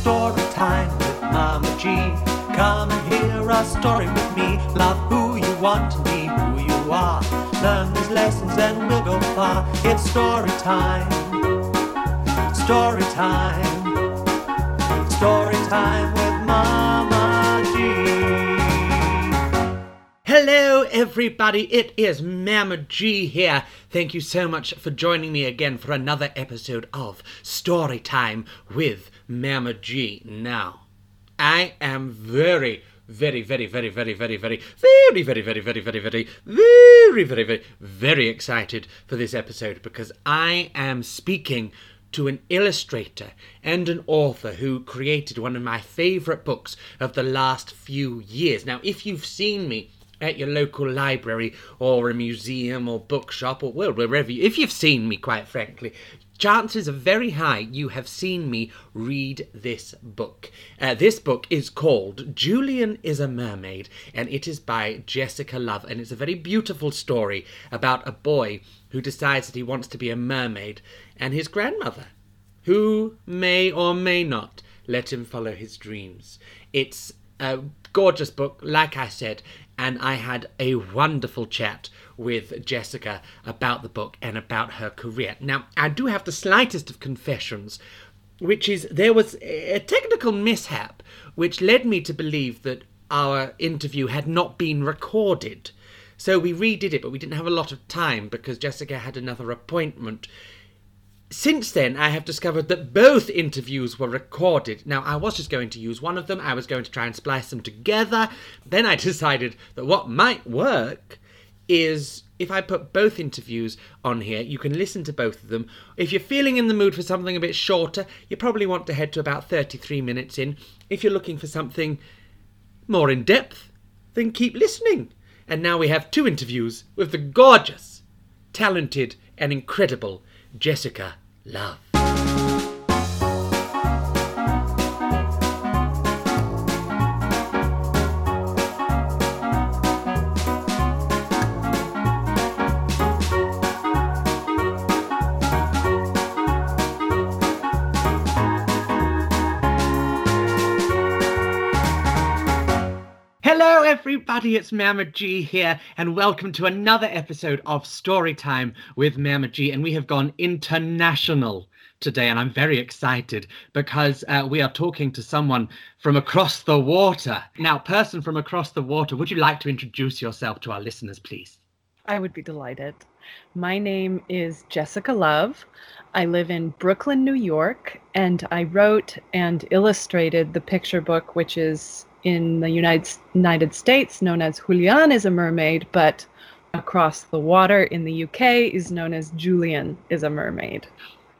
story time with Mama G. Come and hear a story with me. Love who you want to be, who you are. Learn these lessons and we'll go far. It's story time. Story time. Story time with Mama G. Hello, everybody. It is Mama G here. Thank you so much for joining me again for another episode of Story Time with Mama G. Now, I am very, very, very, very, very, very, very, very, very, very, very, very, very, very, very, very, very excited for this episode because I am speaking to an illustrator and an author who created one of my favorite books of the last few years. Now, if you've seen me at your local library or a museum or bookshop or well wherever you, if you've seen me quite frankly chances are very high you have seen me read this book. Uh, this book is called julian is a mermaid and it is by jessica love and it's a very beautiful story about a boy who decides that he wants to be a mermaid and his grandmother who may or may not let him follow his dreams. It's a gorgeous book, like I said, and I had a wonderful chat with Jessica about the book and about her career. Now, I do have the slightest of confessions, which is there was a technical mishap which led me to believe that our interview had not been recorded. So we redid it, but we didn't have a lot of time because Jessica had another appointment. Since then, I have discovered that both interviews were recorded. Now, I was just going to use one of them, I was going to try and splice them together. Then I decided that what might work is if I put both interviews on here, you can listen to both of them. If you're feeling in the mood for something a bit shorter, you probably want to head to about 33 minutes in. If you're looking for something more in depth, then keep listening. And now we have two interviews with the gorgeous, talented, and incredible Jessica Love. Everybody. It's Mama G here, and welcome to another episode of Storytime with Mama G. And we have gone international today, and I'm very excited because uh, we are talking to someone from across the water. Now, person from across the water, would you like to introduce yourself to our listeners, please? I would be delighted. My name is Jessica Love. I live in Brooklyn, New York, and I wrote and illustrated the picture book, which is in the United, United States known as Julian is a mermaid, but across the water in the UK is known as Julian is a mermaid.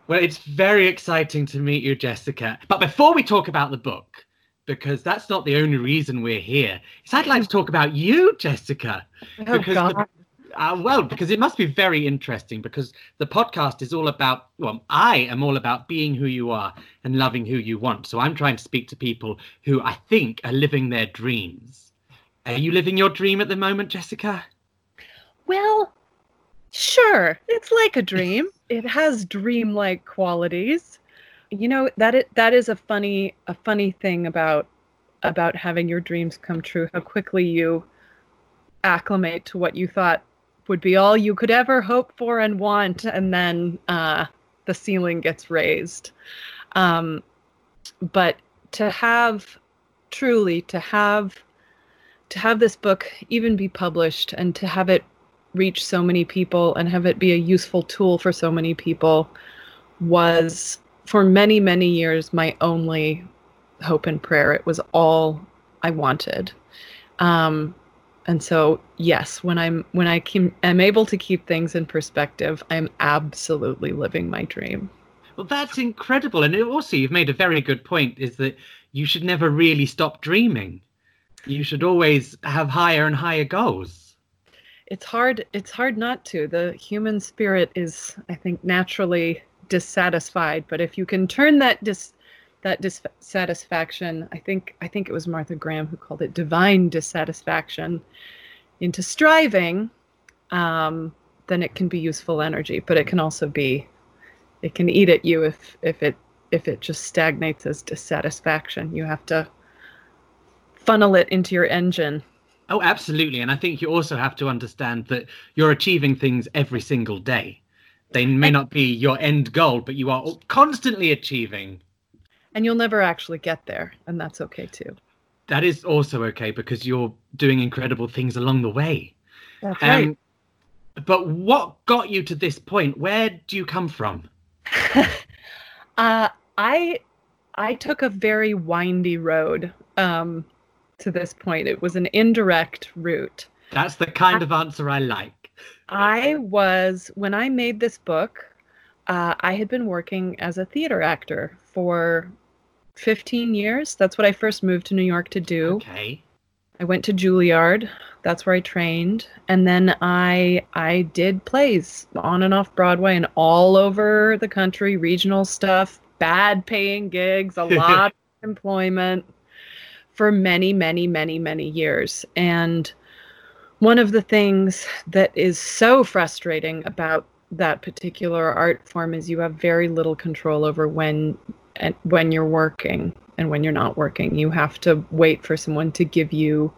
Well, it's very exciting to meet you, Jessica. But before we talk about the book, because that's not the only reason we're here, is I'd like to talk about you, Jessica. Oh, because God. the- uh, well, because it must be very interesting because the podcast is all about, well, I am all about being who you are and loving who you want. So I'm trying to speak to people who I think are living their dreams. Are you living your dream at the moment, Jessica? Well, sure. It's like a dream. it has dream-like qualities. You know, that it, that is a funny a funny thing about about having your dreams come true, how quickly you acclimate to what you thought would be all you could ever hope for and want and then uh, the ceiling gets raised. Um, but to have truly to have to have this book even be published and to have it reach so many people and have it be a useful tool for so many people was for many many years my only hope and prayer it was all i wanted um, and so yes when i'm when i can, am able to keep things in perspective i'm absolutely living my dream Well, that's incredible. And also, you've made a very good point is that you should never really stop dreaming. You should always have higher and higher goals. it's hard it's hard not to the human spirit is i think naturally dissatisfied but if you can turn that dis that dissatisfaction i think i think it was martha graham who called it divine dissatisfaction into striving um, then it can be useful energy but it can also be it can eat at you if if it if it just stagnates as dissatisfaction. You have to funnel it into your engine. Oh, absolutely. And I think you also have to understand that you're achieving things every single day. They may not be your end goal, but you are constantly achieving. And you'll never actually get there, and that's okay too. That is also okay because you're doing incredible things along the way. That's right. Um, but what got you to this point? Where do you come from? uh, I I took a very windy road um, to this point. It was an indirect route. That's the kind of answer I like. I was when I made this book. Uh, I had been working as a theater actor for 15 years. That's what I first moved to New York to do. Okay. I went to Juilliard. That's where I trained, and then I I did plays on and off Broadway and all over the country, regional stuff, bad paying gigs, a lot of employment for many, many, many, many years. And one of the things that is so frustrating about that particular art form is you have very little control over when and when you're working and when you're not working. You have to wait for someone to give you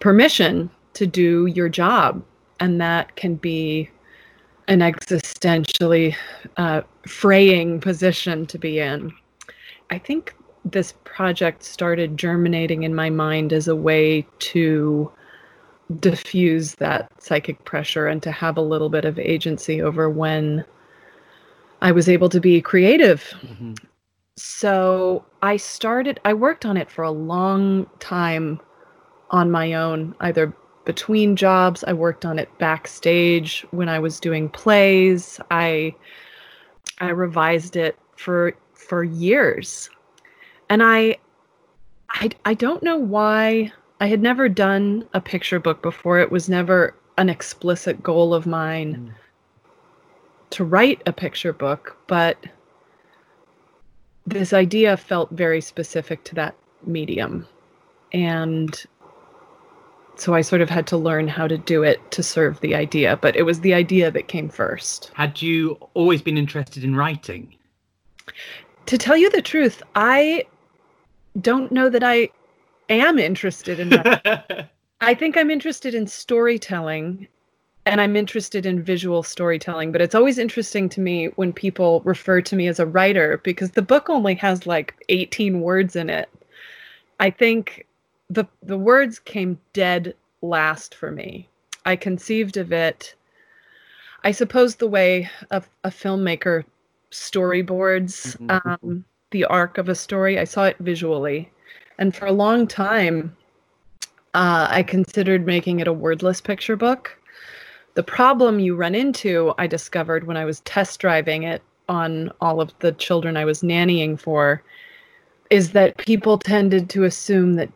permission to do your job. And that can be an existentially uh, fraying position to be in. I think this project started germinating in my mind as a way to diffuse that psychic pressure and to have a little bit of agency over when I was able to be creative. Mm-hmm. So I started, I worked on it for a long time on my own, either between jobs. I worked on it backstage when I was doing plays. I I revised it for for years. And I I I don't know why I had never done a picture book before. It was never an explicit goal of mine Mm. To write a picture book, but this idea felt very specific to that medium. And so I sort of had to learn how to do it to serve the idea, but it was the idea that came first. Had you always been interested in writing? To tell you the truth, I don't know that I am interested in that. I think I'm interested in storytelling and I'm interested in visual storytelling, but it's always interesting to me when people refer to me as a writer because the book only has like 18 words in it. I think the the words came dead last for me. I conceived of it I suppose the way a, a filmmaker storyboards Mhm. um, the arc of a story. I saw it visually, and for a long time, uh, I considered making it a wordless picture book. The problem you run into, I discovered when I was test driving it on all of the children I was nannying for, is that people tended to assume that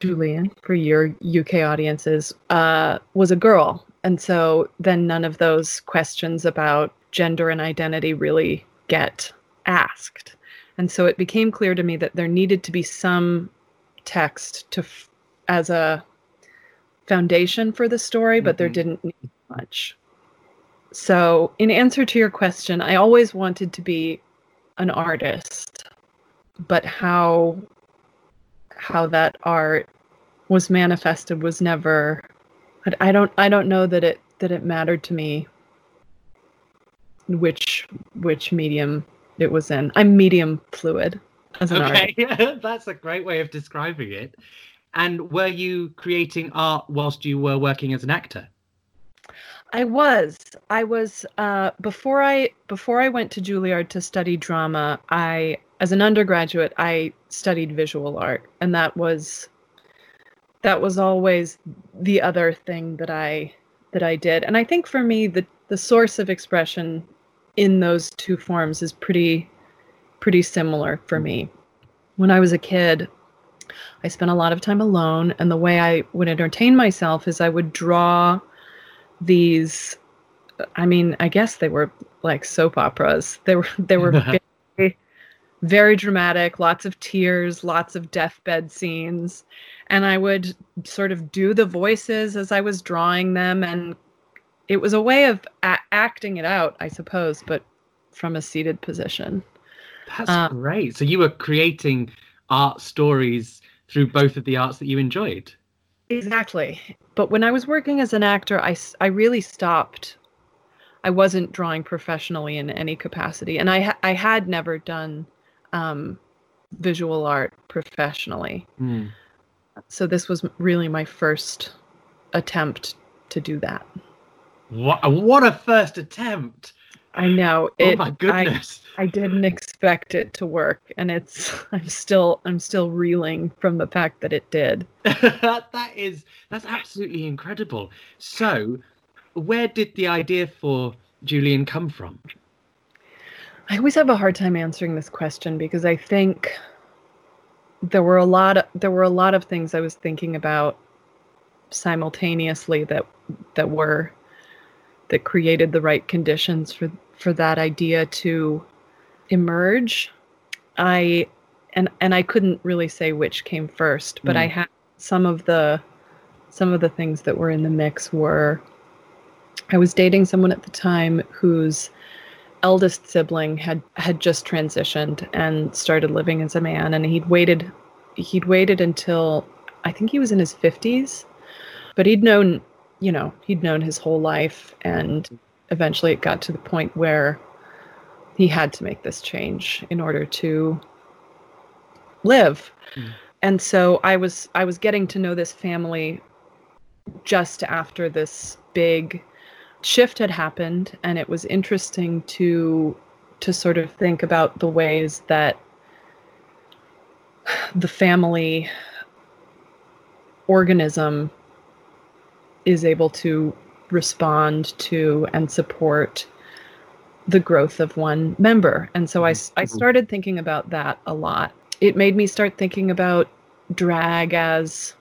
Julian, for your UK audiences, uh, was a girl. And so then none of those questions about gender and identity really get asked. And so it became clear to me that there needed to be some text to f- as a foundation for the story, but there Mhm. didn't need much. So, in answer to your question, I always wanted to be an artist, but how how that art was manifested was never I- don't I don't know that it that it mattered to me which which medium it was in. I'm medium fluid as an artist. Okay, that's a great way of describing it. And were you creating art whilst you were working as an actor? I was. I was uh, before I before I went to Juilliard to study drama. I, as an undergraduate, I studied visual art, and that was that was always the other thing that I that I did. And I think for me, the the source of expression in those two forms is pretty pretty similar for me. When I was a kid, I spent a lot of time alone, and the way I would entertain myself is I would draw these i mean i guess they were like soap operas they were they were very, very dramatic lots of tears lots of deathbed scenes and i would sort of do the voices as i was drawing them and it was a way of a- acting it out i suppose but from a seated position That's Uh, great. So you were creating art stories through both of the arts that you enjoyed. Exactly. But when I was working as an actor, I, I really stopped. I wasn't drawing professionally in any capacity. And I, I had never done um, visual art professionally. Hmm. So this was really my first attempt to do that. What, what a first attempt! I know. oh It, my I, goodness. I didn't expect it to work. And it's, I'm still, I'm still reeling from the fact that it did. that is that's absolutely incredible. So, where did the idea for Julian come from? I always have a hard time answering this question because I think there were a lot of, there were a lot of things I was thinking about simultaneously that that were that created the right conditions for for that idea to emerge. I and and I couldn't really say which came first, but I Mm. had some of the some of the things that were in the mix were I was dating someone at the time whose eldest sibling had had just transitioned and started living as a man and he'd waited he'd waited until I think he was in his 50s but he'd known you know he'd known his whole life and eventually it got to the point where he had to make this change in order to live Mm. and so I was I was getting to know this family just after this big shift had happened and it was interesting to to sort of think about the ways that the family organism is able to respond to and support the growth of one member. And so I, Mhm. started thinking about that a lot. It made me start thinking about drag as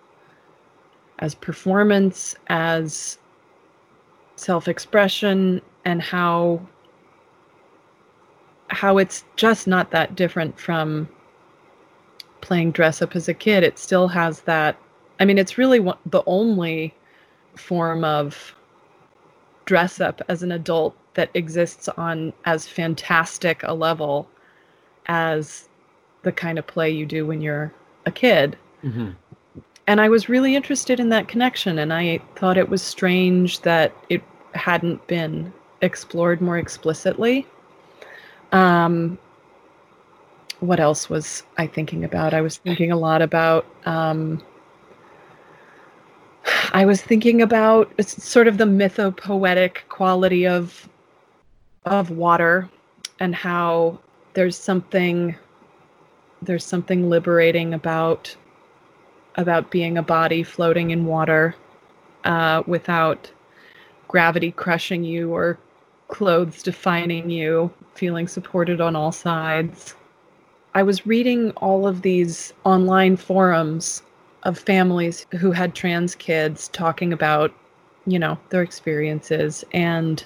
as performance as self-expression and how how it's just not that different from playing dress up as a kid. It still has that i mean it's really the only form of dress up as an adult that exists on as fantastic a level as the kind of play you do when you're a kid Mhm. and I was really interested in that connection, and I thought it was strange that it hadn't been explored more explicitly. Um, what else was I thinking about? I was thinking a lot about. Um, I was thinking about sort of the mythopoetic quality of of water, and how there's something there's something liberating about about being a body floating in water uh, without gravity crushing you or clothes defining you, feeling supported on all sides. I was reading all of these online forums of families who had trans kids talking about, you know, their experiences and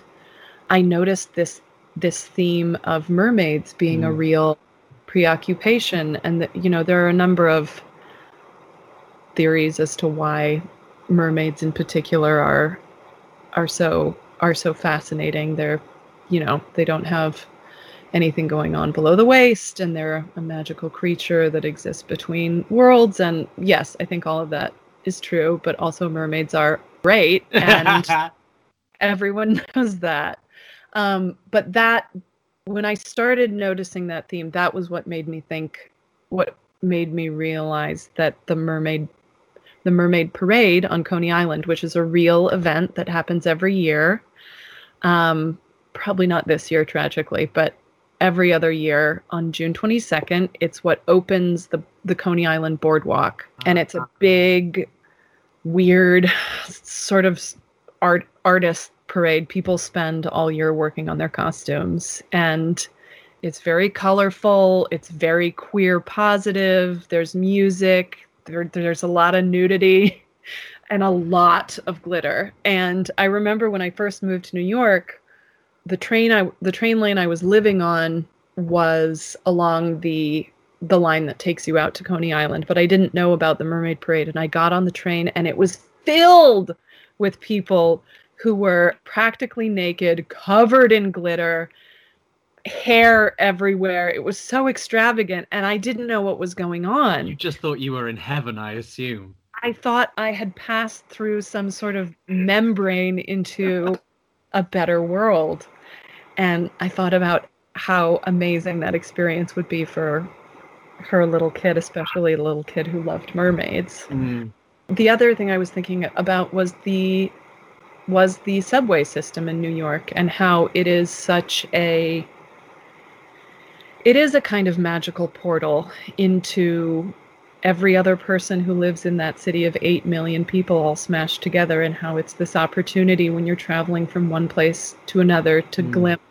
I noticed this this theme of mermaids being a Mm. real preoccupation and that you know there are a number of theories as to why mermaids in particular are are so are so fascinating. They're you know, they don't have anything going on below the waist and they're a magical creature that exists between worlds and yes, I think all of that is true, but also mermaids are great and everyone knows that. Um, but that when I started noticing that theme, that was what made me think what made me realize that the mermaid the mermaid parade on Coney Island, which is a real event that happens every year. Um, probably not this year, tragically, but every other year on June 22nd, it's what opens the, the Coney Island boardwalk. And it's a ah. big, weird, sort of art artist parade. People spend all year working on their costumes. And it's very colorful, it's very queer positive, there's music, there, there's a lot of nudity and a lot of glitter. And I remember when I first moved to New York, the train I the train lane I was living on was along the the line that takes you out to Coney Island, but I didn't know about the Mermaid Parade and I got on the train and it was filled with people who were practically naked, covered in glitter, hair everywhere. It was so extravagant, and I didn't know what was going on. You just thought you were in heaven, I assume. I thought I had passed through some sort of membrane into a better world. And I thought about how amazing that experience would be for her little kid, especially the little kid who loved mermaids. Mm. The other thing I was thinking about was the was the subway system in New York and how it is such a it is a kind of magical portal into every other person who lives in that city of 8 million people all smashed together and how it's this opportunity when you're traveling from one place to another to Mm. glimpse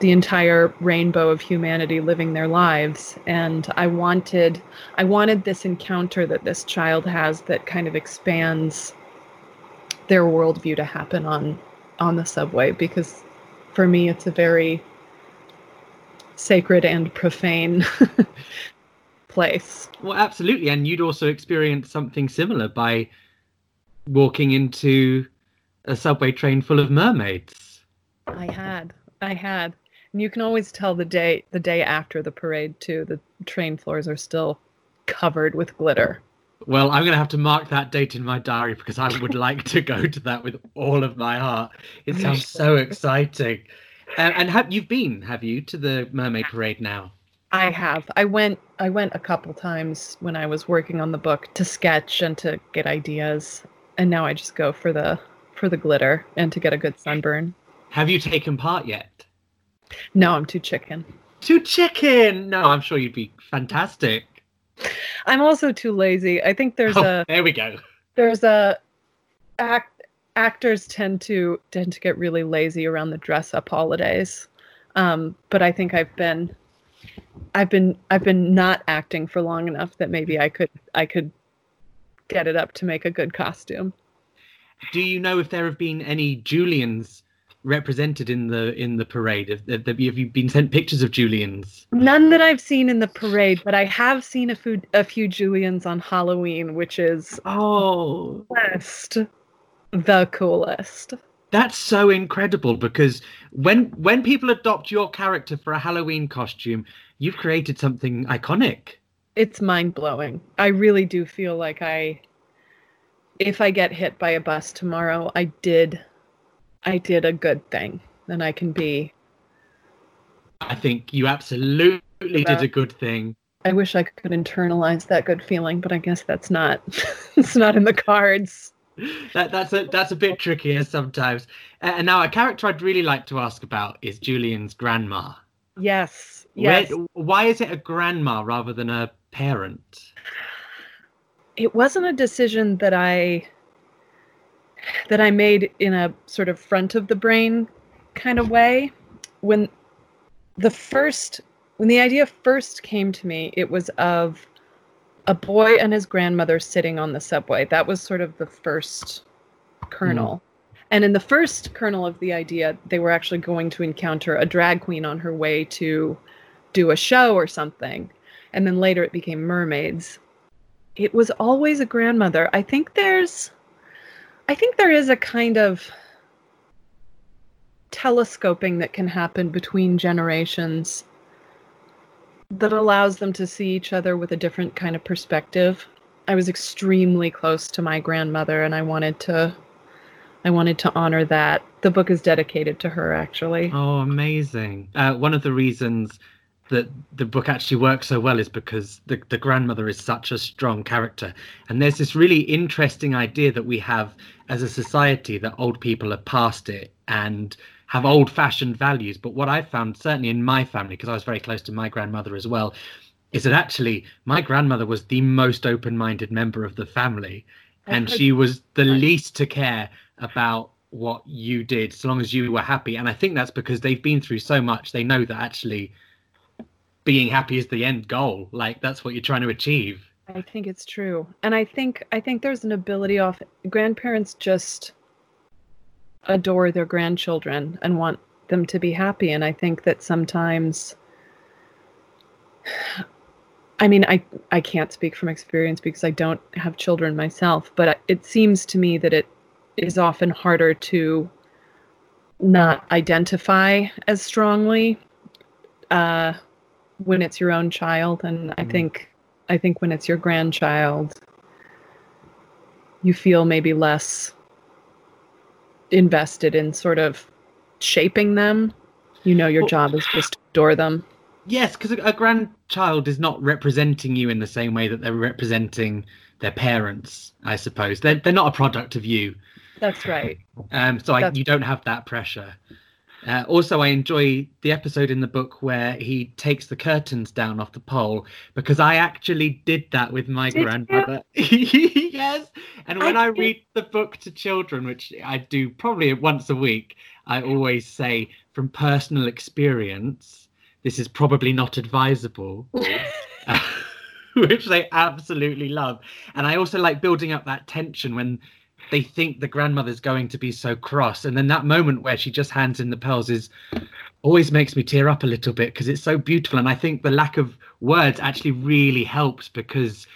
the entire rainbow of humanity living their lives and i wanted i wanted this encounter that this child has that kind of expands their worldview to happen on on the subway because for me it's a very sacred and profane place Well, absolutely. And you'd also experience something similar by walking into a subway train full of mermaids. I had. I had. And you can always tell the day the day after the parade too. The train floors are still covered with glitter. Well, I'm going to have to mark that date in my diary because I would like to go to that with all of my heart. It sounds so exciting. And, and have you've been? Have you to the Mermaid Parade now? I have. I went I went a couple times when I was working on the book to sketch and to get ideas. And now I just go for the for the glitter and to get a good sunburn. Have you taken part yet? No, I'm too chicken. Too chicken. No, I'm sure you'd be fantastic. I'm also too lazy. I think there's Oh, a there we go. there's a act actors tend to tend to get really lazy around the dress up holidays um but i think i've been i've been i've been not acting for long enough that maybe i could i could get it up to make a good costume Do you know if there have been any Julians represented in the in the parade? Have, have, you been sent pictures of Julians? none that i've seen in the parade but i have seen a few a few julians on halloween which is Oh, best the coolest That's so incredible because when when people adopt your character for a Halloween costume, you've created something iconic. it's mind blowing. I really do feel like I if I get hit by a bus tomorrow, I did I did a good thing. Then I can be I think you absolutely did a good thing. I wish I could internalize that good feeling, but I guess that's not it's not in the cards. That that's a that's a bit trickier sometimes. And now a character I'd really like to ask about is Julian's grandma. Yes. Yes. Where, why is it a grandma rather than a parent? it wasn't a decision that I that I made in a sort of front of the brain kind of way. When the first when the idea first came to me, it was of a boy and his grandmother sitting on the subway. That was sort of the first kernel. Hmm. And in the first kernel of the idea, they were actually going to encounter a drag queen on her way to do a show or something. And then later it became mermaids it was always a grandmother. I think there's I think there is a kind of telescoping that can happen between generations that allows them to see each other with a different kind of perspective. I was extremely close to my grandmother and I wanted to I wanted to honor that. The book is dedicated to her actually. Oh, amazing. Uh, one of the reasons that the book actually works so well is because the, the grandmother is such a strong character. And there's this really interesting idea that we have as a society that old people are past it and have old fashioned values. But what I've found, certainly in my family, because I was very close to my grandmother as well, is that actually my grandmother was the most open minded member of the family. And she was the least to care about what you did so long as you were happy. And I think that's because they've been through so much. They know that actually being happy is the end goal. Like that's what you're trying to achieve. I think it's true. And I think I think there's an ability off grandparents just adore their grandchildren and want them to be happy and I think that sometimes I mean I I can't speak from experience because I don't have children myself, but it seems to me that it is often harder to not identify as strongly uh, when it's your own child, and I Mm. think I think when it's your grandchild, you feel maybe less invested in sort of shaping them. You know, your Well- job is just to adore them. Yes, because a, a grandchild is not representing you in the same way that they're representing their parents. I suppose they're they're not a product of you. That's right. Um, so I, That's- you don't have that pressure. Uh, also, I enjoy the episode in the book where he takes the curtains down off the pole because I actually did that with my Did grandmother. yes. And when I I, read the book to children, which I do probably once a week, I always say from personal experience, this is probably not advisable. which they absolutely love. And I also like building up that tension when they think the grandmother's going to be so cross. And then that moment where she just hands in the pearls is always makes me tear up a little bit because it's so beautiful. And I think the lack of words actually really helps because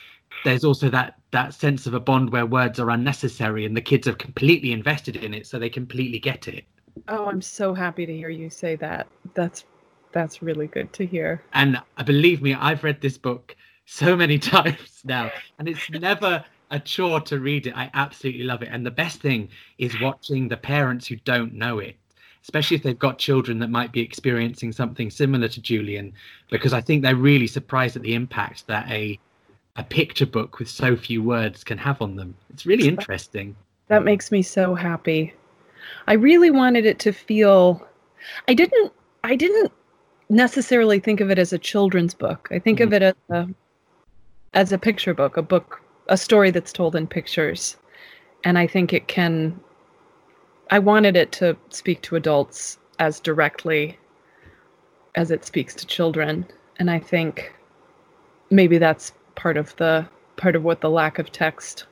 there's also that that sense of a bond where words are unnecessary and the kids are completely invested in it so they completely get it. Oh, I'm so happy to hear you say that. That's that's really good to hear. And uh, believe me, I've read this book so many times now, and it's never a chore to read it. I absolutely love it. And the best thing is watching the parents who don't know it, especially if they've got children that might be experiencing something similar to Julian, because I think they're really surprised at the impact that a a picture book with so few words can have on them. It's really interesting. That makes me so happy. I really wanted it to feel I didn't I didn't necessarily think of it as a children's book. I think of mm-hmm. it as a as a picture book, a book a story that's told in pictures. And I think it can I wanted it to speak to adults as directly as it speaks to children. And I think maybe that's part of the part of what the lack of text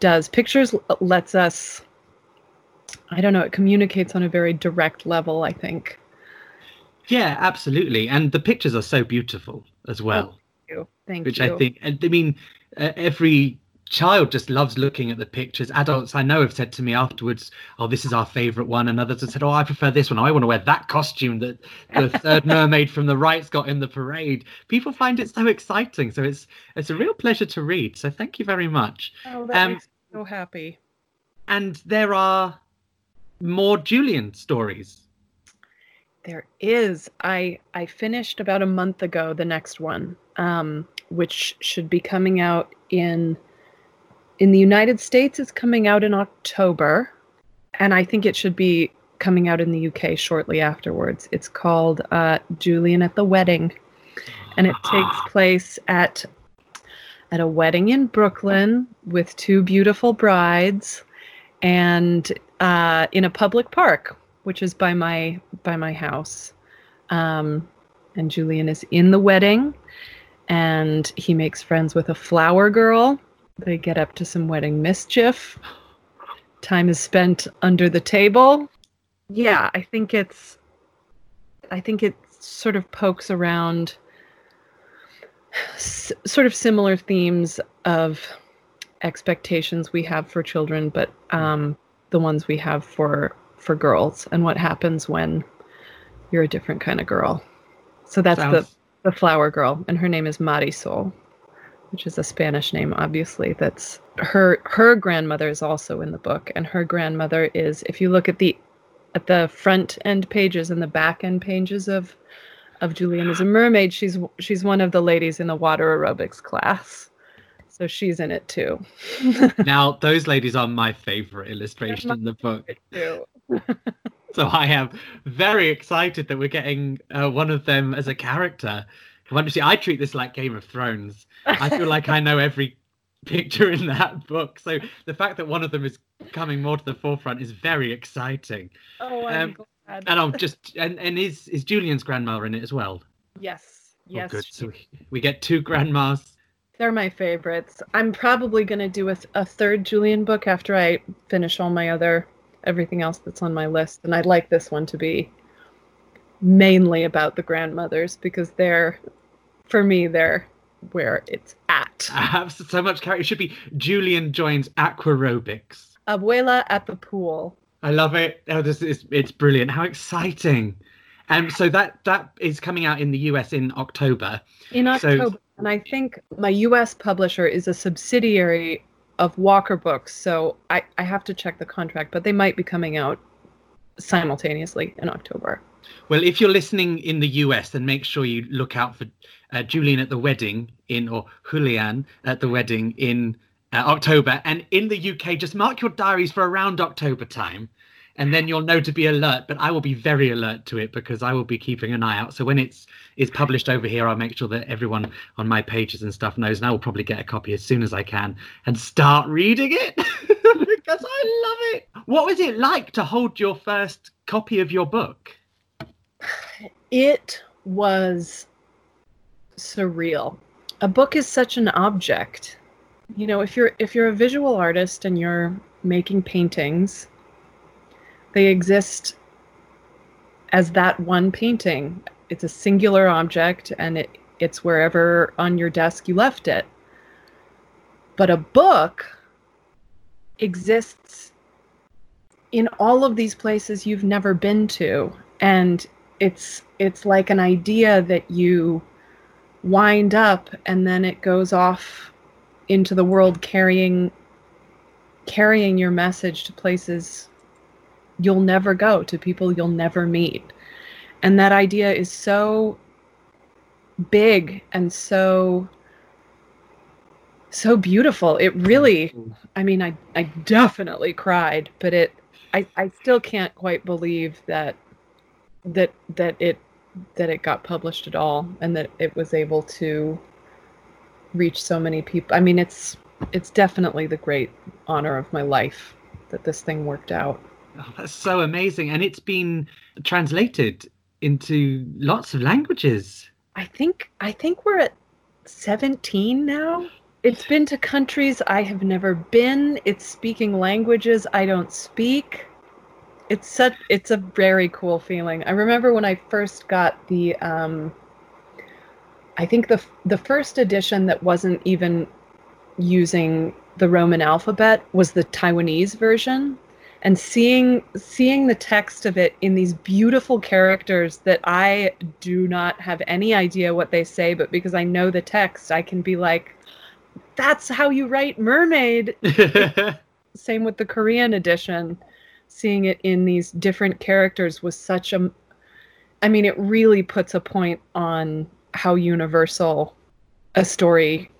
does. Pictures l- lets us I don't know, it communicates on a very direct level, I think. Yeah, absolutely. And the pictures are so beautiful as oh, well. Thank you. Thank which you. I think, and I mean, every child just loves looking at the pictures. Adults I know have said to me afterwards, "Oh, this is our favorite one," and others have said, "Oh, I prefer this one. I want to wear that costume that the third mermaid from the right's got in the parade." People find it so exciting, so it's it's a real pleasure to read. So thank you very much. Oh, that Um, makes me so happy. And there are more Julian stories. There is. I I finished about a month ago the next one, um, which should be coming out in in the United States. It's coming out in October, and I think it should be coming out in the UK shortly afterwards. It's called uh, Julian at the Wedding, and it takes place at at a wedding in Brooklyn with two beautiful brides, and uh, in a public park, which is by my by my house. Um, and Julian is in the wedding, and he makes friends with a flower girl. They get up to some wedding mischief. Time is spent under the table. Yeah, I think it's. I think it sort of pokes around s- sort of similar themes of expectations we have for children, but um, the ones we have for for girls and what happens when you're a different kind of girl. So that's Sounds- the flower girl, and her name is Marisol, which is a Spanish name, obviously. That's her her grandmother is also in the book, and her grandmother is, if you look at the at the front end pages and the back end pages of of Julian as a mermaid, she's she's one of the ladies in the water aerobics class. So she's in it too. now, those ladies are my favorite illustration in the book. Too. So I am very excited that we're getting uh, one of them as a character. Honestly, I treat this like Game of Thrones. I feel like I know every picture in that book. So the fact that one of them is coming more to the forefront is very exciting. Oh, I'm Um, glad. And I'm just and, and is is Julian's grandmother in it as well? yes, yes. Oh, good. So we, we get two grandmas. They're my favorites. I'm probably going to do a, a third Julian book after I finish all my other everything else that's on my list, and I'd like this one to be mainly about the grandmothers because they're, for me, they're where it's at. I have so much character. It should be Julian joins aquarobics. Abuela at the pool. I love it. Oh, this is it's brilliant. How exciting! Um, so that that is coming out in the US in October. In So- October, and I think my U.S. publisher is a subsidiary of Walker Books, so I, I have to check the contract, but they might be coming out simultaneously in October. Well, if you're listening in the US, then make sure you look out for uh, Julian at the wedding in, or Julian at the wedding in uh, October. And in the UK, just mark your diaries for around October time, and then you'll know to be alert. But I will be very alert to it because I will be keeping an eye out. So when it's is published over here, I'll make sure that everyone on my pages and stuff knows, and I will probably get a copy as soon as I can and start reading it because I love it. What was it like to hold your first copy of your book? It was surreal. A book is such an object. You know, if you're if you're a visual artist and you're making paintings, they exist as that one painting. It's a singular object and it it's wherever on your desk you left it. But a book exists in all of these places you've never been to and it's it's like an idea that you wind up and then it goes off into the world carrying carrying your message to places you'll never go to people you'll never meet. And that idea is so big and so so beautiful. It really mm-hmm. i mean i i definitely cried but it i i still can't quite believe that that that it that it got published at all and that it was able to reach so many people i mean it's it's definitely the great honor of my life that this thing worked out Oh, that's so amazing. And it's been translated into lots of languages. I think I think we're at 17 now. It's been to countries I have never been. It's speaking languages I don't speak. It's such it's a very cool feeling. I remember when I first got the um I think the the first edition that wasn't even using the Roman alphabet was the Taiwanese version and seeing seeing the text of it in these beautiful characters that I do not have any idea what they say but because I know the text I can be like that's how you write mermaid. Same with the Korean edition seeing it in these different characters was such a I mean it really puts a point on how universal a story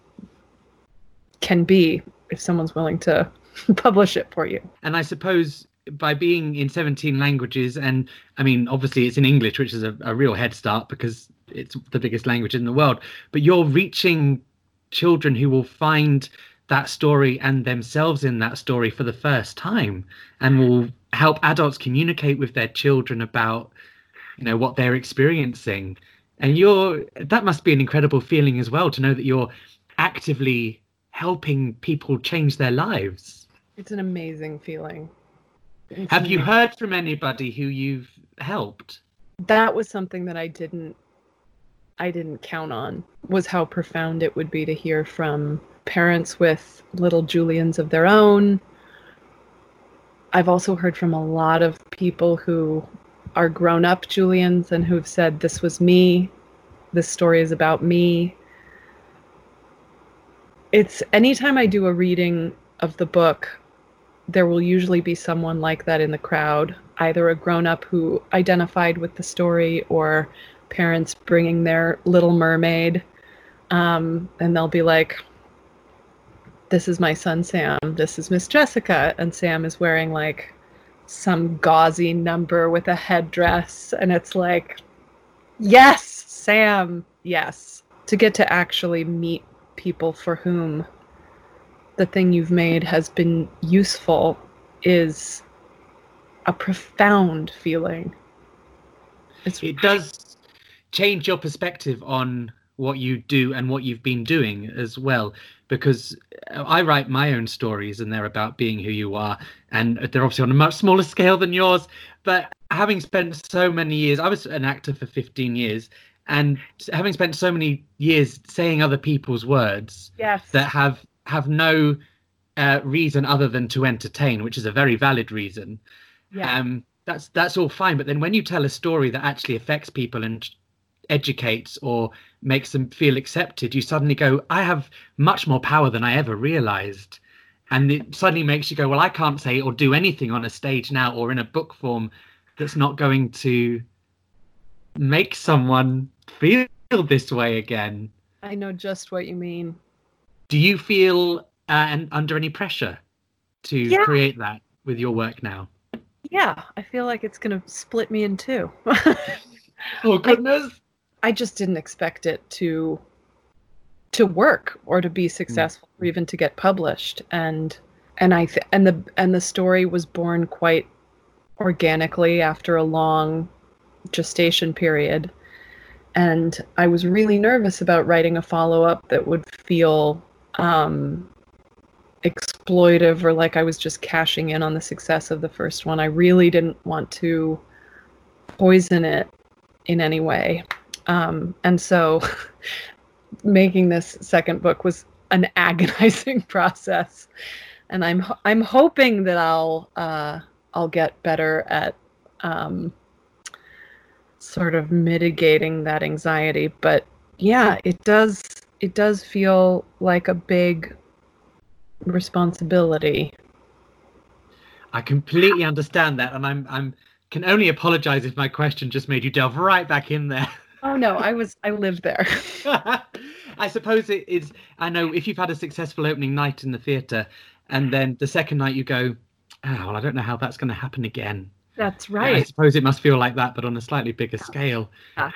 can be if someone's willing to publish it for you. and I suppose by being in 17 languages, and I mean, obviously it's in English, which is a, a real head start because it's the biggest language in the world, but you're reaching children who will find that story and themselves in that story for the first time and will help adults communicate with their children about you know what they're experiencing and you're that must be an incredible feeling as well to know that you're actively helping people change their lives It's an amazing feeling. It's have you heard from anybody who you've helped that was something that I didn't I didn't count on was how profound it would be to hear from parents with little Julians of their own. I've also heard from a lot of people who are grown up Julians and who've said this was me. This story is about me. It's anytime I do a reading of the book, there will usually be someone like that in the crowd, either a grown up who identified with the story or parents bringing their little mermaid. Um, and they'll be like, This is my son Sam. This is Miss Jessica. And Sam is wearing like some gauzy number with a headdress. And it's like, Yes, Sam. Yes. To get to actually meet people for whom the thing you've made has been useful is a profound feeling. It's it does change your perspective on what you do and what you've been doing as well because i write my own stories and they're about being who you are and they're obviously on a much smaller scale than yours but having spent so many years i was an actor for 15 years and having spent so many years saying other people's words yes. that have have no uh, reason other than to entertain which is a very valid reason yeah. um that's that's all fine. But then when you tell a story that actually affects people and educates or makes them feel accepted, you suddenly go, I have much more power than I ever realized. And it suddenly makes you go, Well, I can't say or do anything on a stage now or in a book form that's not going to make someone feel this way again. I know just what you mean. Do you feel uh, and under any pressure to Yeah. create that with your work now? Yeah, I feel like it's going to split me in two. Oh goodness! I just didn't expect it to to work or to be successful or even to get published and and I th- and the and the story was born quite organically after a long gestation period and I was really nervous about writing a follow-up that would feel um exploitive or like I was just cashing in on the success of the first one. I really didn't want to poison it in any way. Um, and so making this second book was an agonizing process. And I'm I'm hoping that I'll uh, I'll get better at um, sort of mitigating that anxiety. But yeah, it does it does feel like a big responsibility. I completely understand that, and I'm I'm can only apologize if my question just made you delve right back in there. Oh no, I was I lived there. I suppose it is. I know if you've had a successful opening night in the theatre, and then the second night you go, oh, well, I don't know how that's going to happen again. That's right. I suppose it must feel like that, but on a slightly bigger scale. Yeah.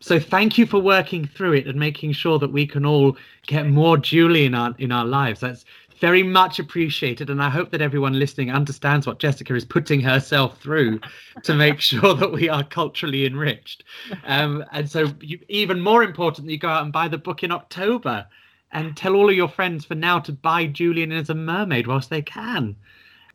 So thank you for working through it and making sure that we can all get more Julie in our in our lives. That's very much appreciated, and I hope that everyone listening understands what Jessica is putting herself through to make sure that we are culturally enriched. Um, and so, you, even more important, you go out and buy the book in October, and tell all of your friends for now to buy Julian is a mermaid whilst they can.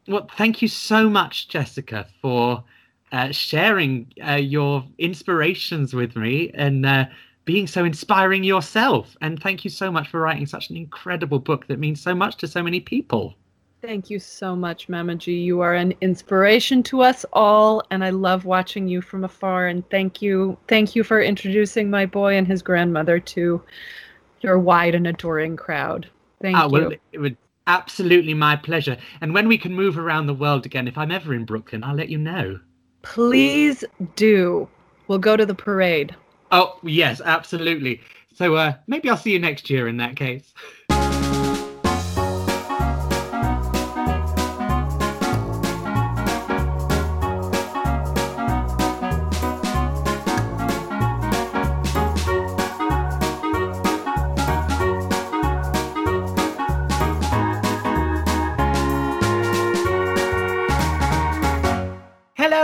Well, thank you so much, Jessica, for uh, sharing uh, your inspirations with me and uh, being so inspiring yourself. And thank you so much for writing such an incredible book that means so much to so many people. Thank you so much, Mama G. You are an inspiration to us all, and I love watching you from afar. And thank you, thank you for introducing my boy and his grandmother to your wide and adoring crowd. Thank well, you. it would absolutely my pleasure. And when we can move around the world again, if I'm ever in Brooklyn, I'll let you know. Please do. We'll go to the parade. Oh, yes, absolutely. So uh, maybe I'll see you next year in that case.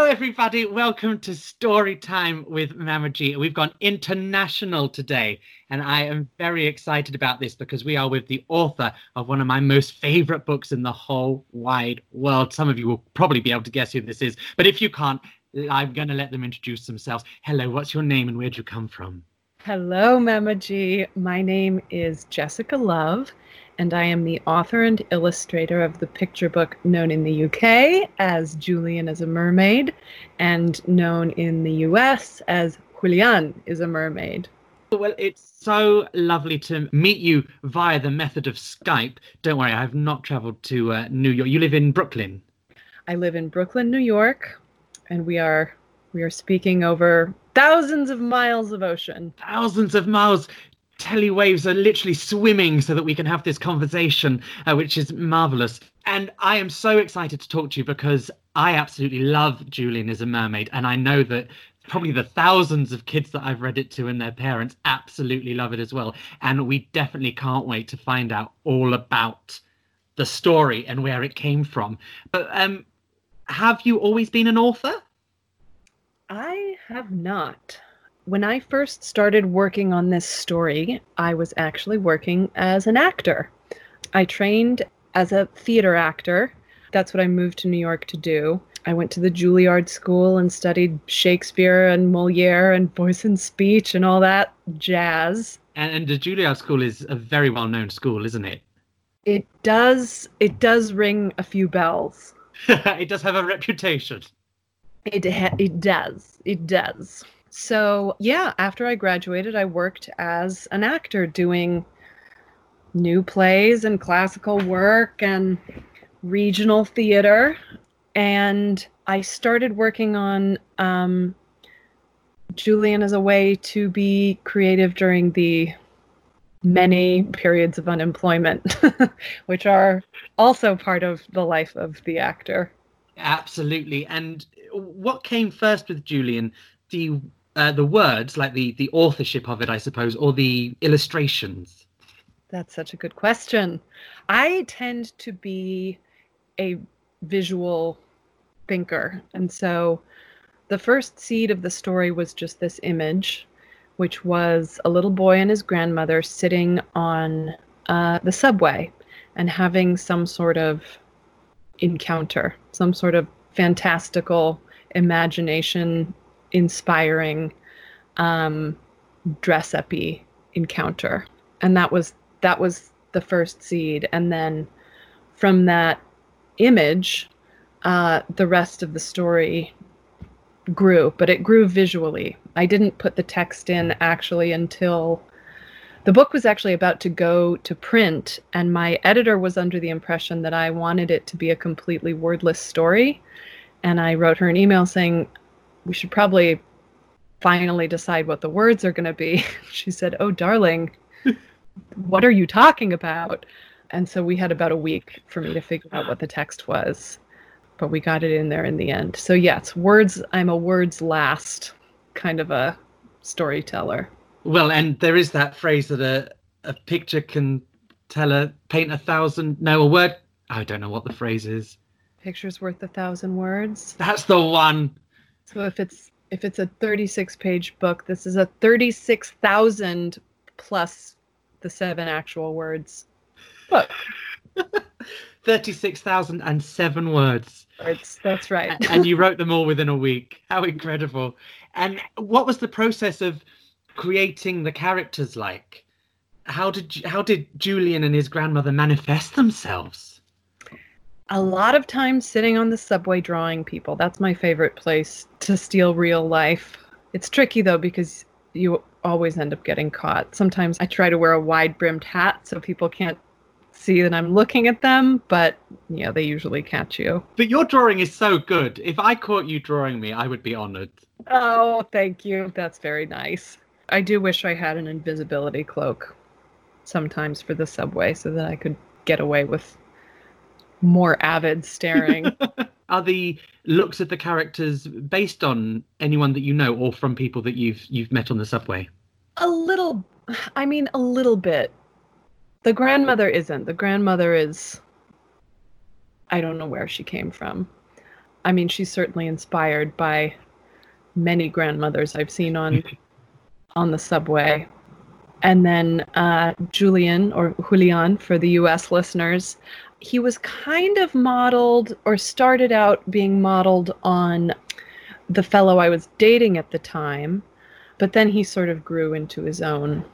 everybody. Welcome to Story Time with Mama G. We've gone international today, and I am very excited about this because we are with the author of one of my most favorite books in the whole wide world. Some of you will probably be able to guess who this is, but if you can't, I'm going to let them introduce themselves. Hello, what's your name and where'd you come from? Hello, Mama G. My name is Jessica Love, and I am the author and illustrator of the picture book known in the UK as Julian is a Mermaid, and known in the US as Julian is a Mermaid. Well, it's so lovely to meet you via the method of Skype. Don't worry, I have not traveled to uh, New York. You live in Brooklyn. I live in Brooklyn, New York, and we are we are speaking over thousands of miles of ocean. thousands of miles. Telewaves are literally swimming so that we can have this conversation, uh, which is marvelous. And I am so excited to talk to you because I absolutely love Julian is a mermaid. And I know that probably the thousands of kids that I've read it to and their parents absolutely love it as well. And we definitely can't wait to find out all about the story and where it came from. But um, have you always been an author? I have not. When I first started working on this story, I was actually working as an actor. I trained as a theater actor. That's what I moved to New York to do. I went to the Juilliard School and studied Shakespeare and Moliere and voice and speech and all that jazz. And, and the Juilliard School is a very well known school, isn't it? It does it does ring a few bells. it does have a reputation. It ha- it does. It does. So, yeah, after I graduated, I worked as an actor doing new plays and classical work and regional theater. And I started working on um, Julian as a way to be creative during the many periods of unemployment, which are also part of the life of the actor. Absolutely. And what came first with Julian? The uh, the words, like the the authorship of it, I suppose, or the illustrations? That's such a good question. I tend to be a visual thinker, and so the first seed of the story was just this image, which was a little boy and his grandmother sitting on uh, the subway and having some sort of encounter, some sort of fantastical imagination inspiring um, dress uppy encounter. And that was that was the first seed. And then from that image, uh, the rest of the story grew, but it grew visually. I didn't put the text in actually until the book was actually about to go to print, and my editor was under the impression that I wanted it to be a completely wordless story. And I wrote her an email saying, We should probably finally decide what the words are going to be. she said, Oh, darling, what are you talking about? And so we had about a week for me to figure out what the text was but we got it in there in the end. So yes, words. I'm a words last kind of a storyteller. Well, and there is that phrase that a a picture can tell a paint a thousand. No, a word. I don't know what the phrase is. Picture's worth a thousand words. That's the one. So if it's if it's a 36 page book, this is a 36,000 plus the seven actual words book. 36,007 words. It's, that's right. and you wrote them all within a week. How incredible. And what was the process of creating the characters like? How did how did Julian and his grandmother manifest themselves? A lot of times sitting on the subway drawing people. That's my favorite place to steal real life. It's tricky though because you always end up getting caught. Sometimes I try to wear a wide brimmed hat so people can't see that I'm looking at them, but yeah, they usually catch you. But your drawing is so good. If I caught you drawing me, I would be honored. Oh, thank you. That's very nice. I do wish I had an invisibility cloak sometimes for the subway so that I could get away with more avid staring. Are the looks of the characters based on anyone that you know or from people that you've you've met on the subway? A little I mean a little bit. The grandmother isn't. The grandmother is. I don't know where she came from. I mean, she's certainly inspired by many grandmothers I've seen on on the subway. And then uh, Julian or Julian for the U.S. listeners, he was kind of modeled or started out being modeled on the fellow I was dating at the time, but then he sort of grew into his own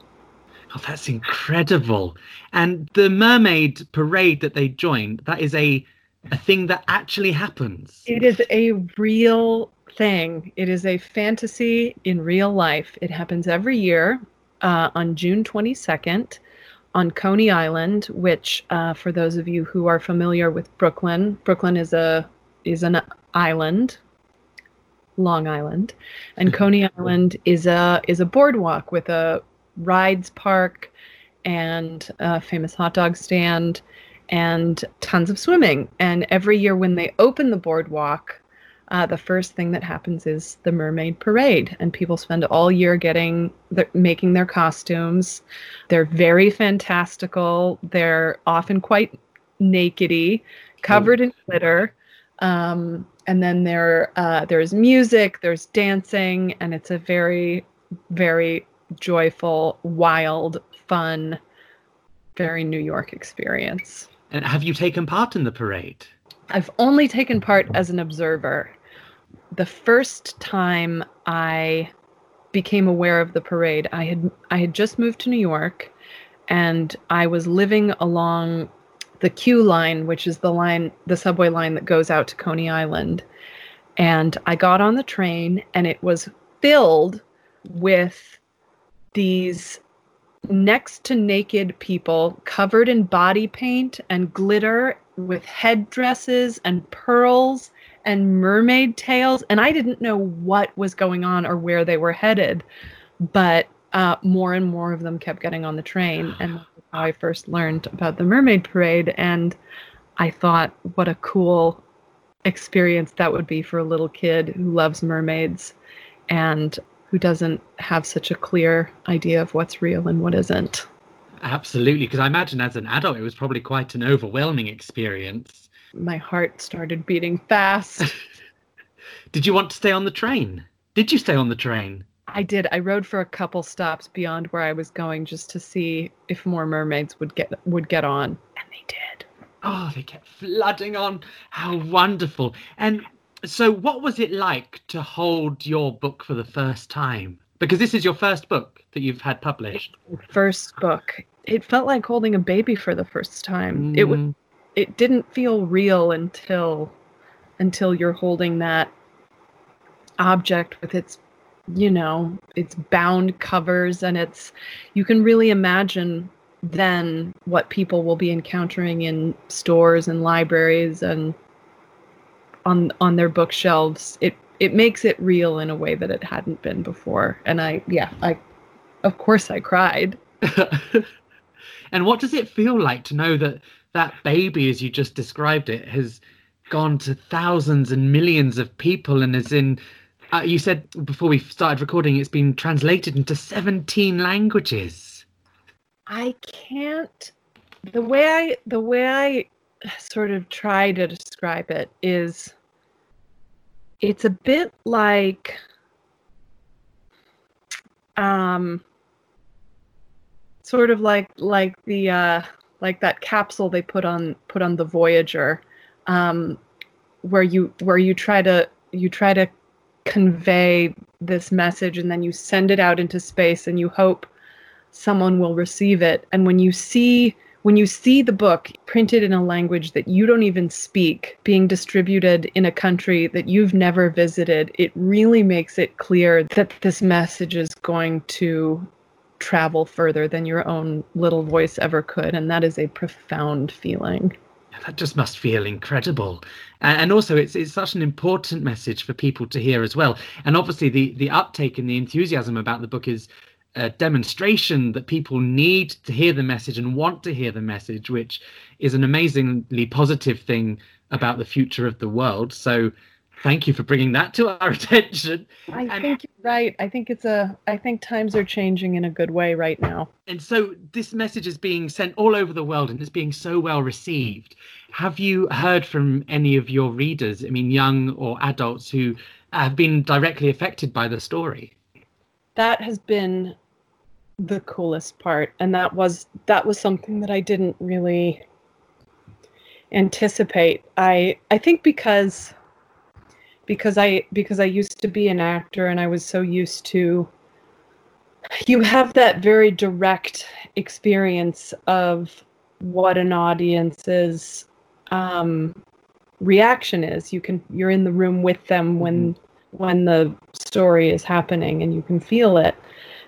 Oh, that's incredible. And the mermaid parade that they joined, that is a a thing that actually happens. It is a real thing. It is a fantasy in real life. It happens every year uh, on June 22nd on Coney Island, which, uh, for those of you who are familiar with Brooklyn, Brooklyn is a is an island, Long Island, and Coney Island is a is a boardwalk with a rides park and a famous hot dog stand and tons of swimming. And every year when they open the boardwalk, uh, the first thing that happens is the mermaid parade, and people spend all year getting the, making their costumes. They're very fantastical. They're often quite nakedy, covered in glitter. Um, and then there uh, there's music, there's dancing, and it's a very very joyful, wild, fun, very New York experience. And have you taken part in the parade? I've only taken part as an observer. The first time I became aware of the parade, I had I had just moved to New York and I was living along the Q line, which is the line the subway line that goes out to Coney Island. And I got on the train and it was filled with these next to naked people covered in body paint and glitter with headdresses and pearls and mermaid tales And I didn't know what was going on or where they were headed. But uh, more and more of them kept getting on the train. And how I first learned about the Mermaid Parade. And I thought, what a cool experience that would be for a little kid who loves mermaids and who doesn't have such a clear idea of what's real and what isn't. Absolutely, because I imagine as an adult it was probably quite an overwhelming experience. My heart started beating fast. Did you want to stay on the train? Did you stay on the train? I did. I rode for a couple stops beyond where I was going just to see if more mermaids would get would get on, and they did. Oh, they kept flooding on. How wonderful. And so, what was it like to hold your book for the first time? Because this is your first book that you've had published. First book. It felt like holding a baby for the first time. Mm. It was. It didn't feel real until, until you're holding that object with its, you know, its bound covers and its. You can really imagine then what people will be encountering in stores and libraries and on on their bookshelves it it makes it real in a way that it hadn't been before and i yeah i of course i cried and what does it feel like to know that that baby as you just described it has gone to thousands and millions of people and is in uh, you said before we started recording it's been translated into 17 languages. I can't the way i the way i sort of try to describe it is it's a bit like um sort of like like the uh like that capsule they put on put on the Voyager um where you where you try to you try to convey this message and then you send it out into space and you hope someone will receive it. And when you see when you see the book printed in a language that you don't even speak being distributed in a country that you've never visited, it really makes it clear that this message is going to travel further than your own little voice ever could. And that is a profound feeling. That just must feel incredible. And also, it's, it's such an important message for people to hear as well. And obviously, the, the uptake and the enthusiasm about the book is a demonstration that people need to hear the message and want to hear the message, which is an amazingly positive thing about the future of the world. So, thank you for bringing that to our attention. I and, think you're right. I think it's a. I think times are changing in a good way right now. And so, this message is being sent all over the world and it's being so well received. Have you heard from any of your readers? I mean, young or adults who have been directly affected by the story? That has been the coolest part and that was that was something that I didn't really anticipate. I I think because because I because I used to be an actor and I was so used to you have that very direct experience of what an audience's um, reaction is. You can you're in the room with them when when the story is happening and you can feel it.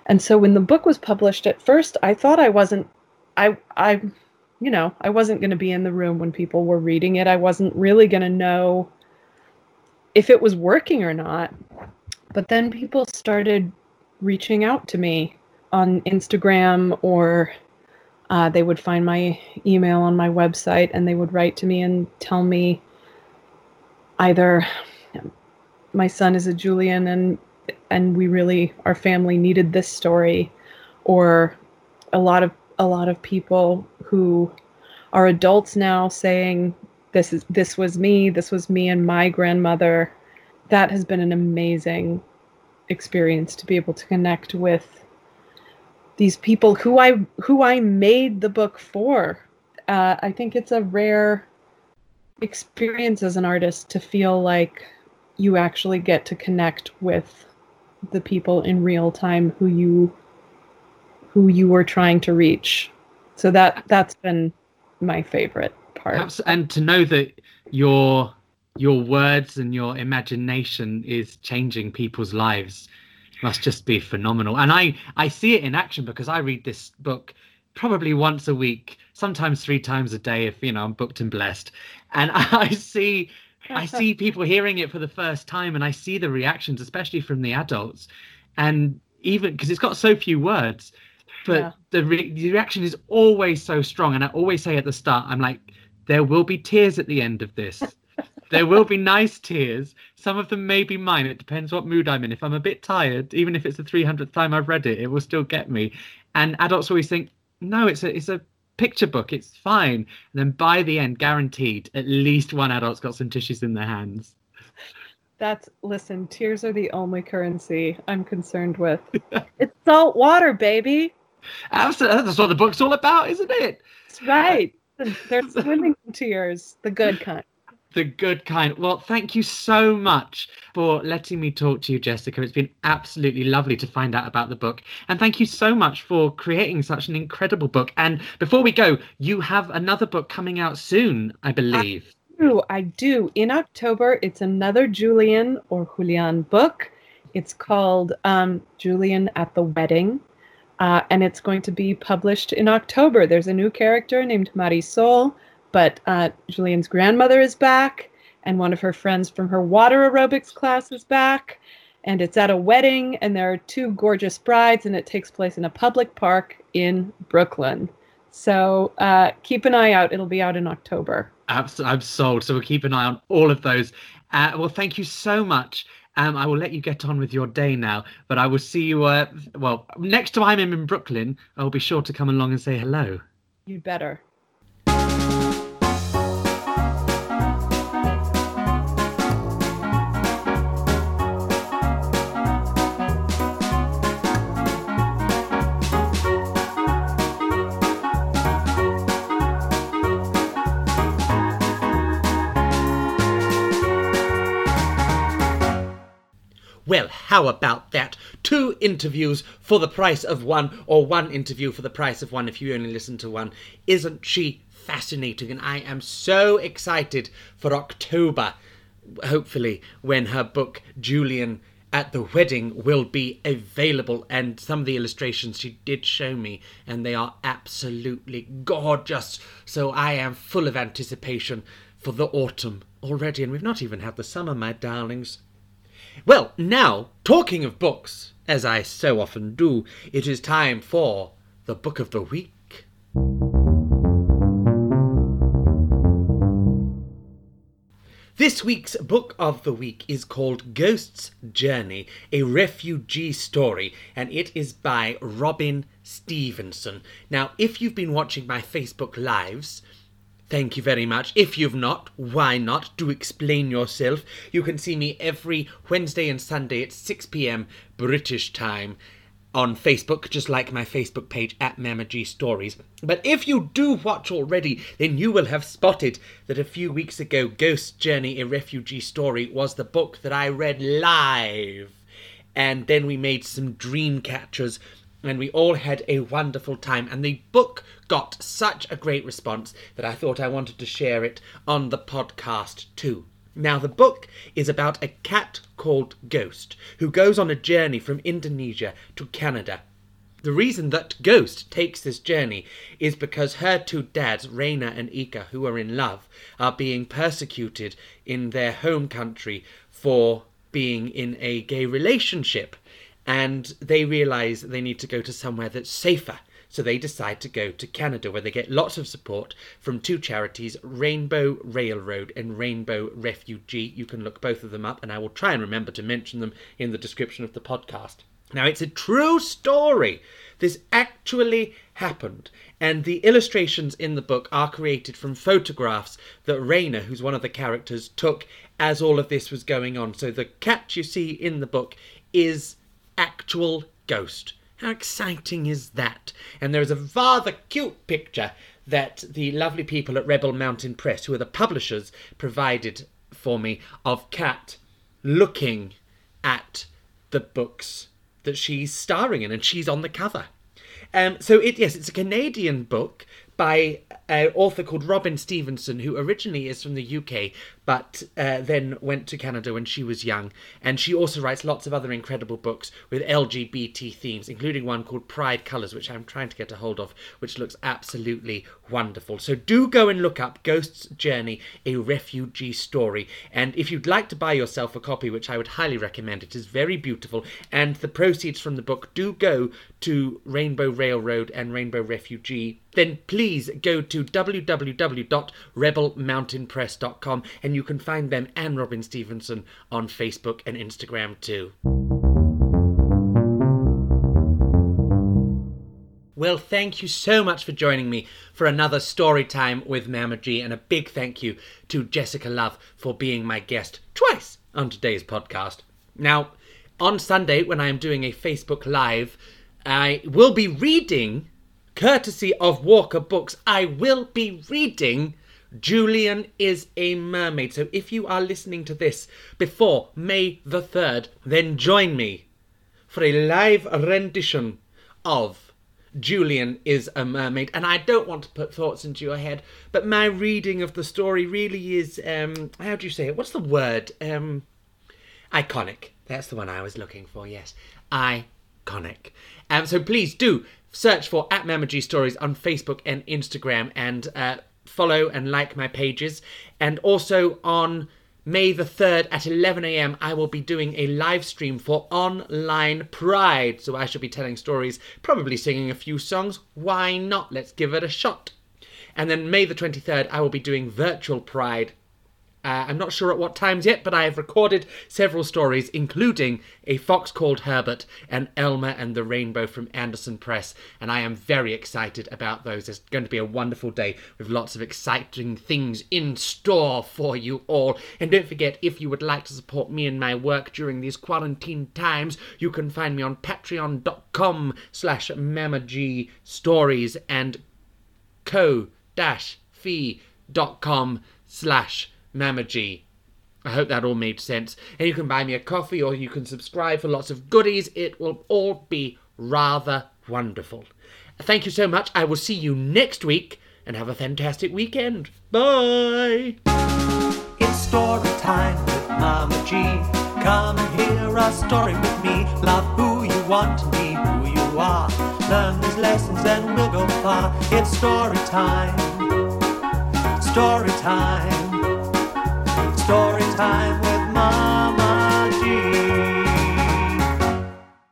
And so when the book was published at first, I thought I wasn't I I you know, I wasn't going to be in the room when people were reading it. I wasn't really going to know if it was working or not. But then people started reaching out to me on Instagram or uh, they would find my email on my website and they would write to me and tell me either my son is a Julian and and we really our family needed this story or a lot of a lot of people who are adults now saying this is this was me this was me and my grandmother that has been an amazing experience to be able to connect with these people who I who I made the book for. Uh, I think it's a rare experience as an artist to feel like you actually get to connect with the people in real time who you who you were trying to reach. So that that's been my favorite part. And to know that your your words and your imagination is changing people's lives must just be phenomenal. And I I see it in action because I read this book probably once a week, sometimes three times a day if you know I'm booked and blessed. And I see I see people hearing it for the first time and I see the reactions, especially from the adults. And even because it's got so few words, but Yeah. the, re- the reaction is always so strong. And I always say at the start, I'm like, there will be tears at the end of this. there will be nice tears. Some of them may be mine. It depends what mood I'm in. If I'm a bit tired, even if it's the 300th time I've read it, it will still get me. And adults always think, no, it's a it's a picture book. It's fine. And then by the end, guaranteed, at least one adult's got some tissues in their hands. That's listen, tears are the only currency I'm concerned with. it's salt water, baby. Absolutely, that's what the book's all about, isn't it? That's right. They're swimming in tears, the good kind. The good kind. Well, thank you so much for letting me talk to you, Jessica. It's been absolutely lovely to find out about the book. And thank you so much for creating such an incredible book. And before we go, you have another book coming out soon, I believe. do. I do. In October, it's another Julian or Julian book. It's called um, Julian at the Wedding, uh, and it's going to be published in October. There's a new character named Marisol, but uh, Julian's grandmother is back, and one of her friends from her water aerobics class is back. And it's at a wedding, and there are two gorgeous brides, and it takes place in a public park in Brooklyn. So uh, keep an eye out. It'll be out in October. Abs- I'm sold. So we'll keep an eye on all of those. Uh, well, thank you so much. Um, I will let you get on with your day now, but I will see you. Uh, well, next time I'm in Brooklyn, I'll be sure to come along and say hello. You better. How about that? Two interviews for the price of one, or one interview for the price of one if you only listen to one. Isn't she fascinating? And I am so excited for October, hopefully, when her book, Julian at the Wedding, will be available. And some of the illustrations she did show me, and they are absolutely gorgeous. So I am full of anticipation for the autumn already. And we've not even had the summer, my darlings. Well, now, talking of books, as I so often do, it is time for the book of the week. This week's book of the week is called Ghost's Journey, a refugee story, and it is by Robin Stevenson. Now, if you've been watching my Facebook Lives, Thank you very much. If you've not, why not? Do explain yourself. You can see me every Wednesday and Sunday at 6 pm British time on Facebook, just like my Facebook page at Mama G Stories. But if you do watch already, then you will have spotted that a few weeks ago, Ghost Journey, a refugee story, was the book that I read live. And then we made some dream catchers and we all had a wonderful time. And the book got such a great response that I thought I wanted to share it on the podcast too. Now, the book is about a cat called Ghost who goes on a journey from Indonesia to Canada. The reason that Ghost takes this journey is because her two dads, Raina and Ika, who are in love, are being persecuted in their home country for being in a gay relationship and they realize they need to go to somewhere that's safer. So they decide to go to Canada, where they get lots of support from two charities, Rainbow Railroad and Rainbow Refugee. You can look both of them up, and I will try and remember to mention them in the description of the podcast. Now, it's a true story. This actually happened, and the illustrations in the book are created from photographs that Raina, who's one of the characters, took as all of this was going on. So the cat you see in the book is actual ghost. How exciting is that? And there is a rather cute picture that the lovely people at Rebel Mountain Press, who are the publishers, provided for me of Cat looking at the books that she's starring in, and she's on the cover. Um, so it yes, it's a Canadian book by an author called Robin Stevenson, who originally is from the UK, but uh, then went to Canada when she was young. And she also writes lots of other incredible books with LGBT themes, including one called Pride Colours, which I'm trying to get a hold of, which looks absolutely wonderful. So do go and look up Ghost's Journey, a refugee story. And if you'd like to buy yourself a copy, which I would highly recommend, it is very beautiful. And the proceeds from the book do go to Rainbow Railroad and Rainbow Refugee, then please go to www.rebelmountainpress.com and you can find them and Robin Stevenson on Facebook and Instagram too. Well, thank you so much for joining me for another story time with Mama G, and a big thank you to Jessica Love for being my guest twice on today's podcast. Now, on Sunday, when I am doing a Facebook Live, I will be reading, courtesy of Walker Books, I will be reading Julian is a Mermaid. So if you are listening to this before May the 3rd, then join me for a live rendition of Julian is a mermaid, and I don't want to put thoughts into your head, but my reading of the story really is um how do you say it? What's the word? Um iconic. That's the one I was looking for, yes. Iconic. Um so please do search for at Mama G Stories on Facebook and Instagram and uh, follow and like my pages. And also on May the 3rd at 11am, I will be doing a live stream for Online Pride. So I shall be telling stories, probably singing a few songs. Why not? Let's give it a shot. And then May the 23rd, I will be doing Virtual Pride. Uh, I'm not sure at what times yet, but I have recorded several stories, including A Fox Called Herbert and Elmer and the Rainbow from Andersen Press, and I am very excited about those. It's going to be a wonderful day with lots of exciting things in store for you all. And don't forget, if you would like to support me and my work during these quarantine times, you can find me on patreon.com slash stories and ko-fi.com slash Mamagy. G. I hope that all made sense. And you can buy me a coffee or you can subscribe for lots of goodies. It will all be rather wonderful. Thank you so much. I will see you next week and have a fantastic weekend. Bye. It's story time with Mama G. Come and hear a story with me. Love who you want to be, who you are. Learn these lessons and we'll go far. It's story time. Story time. Story time with Mama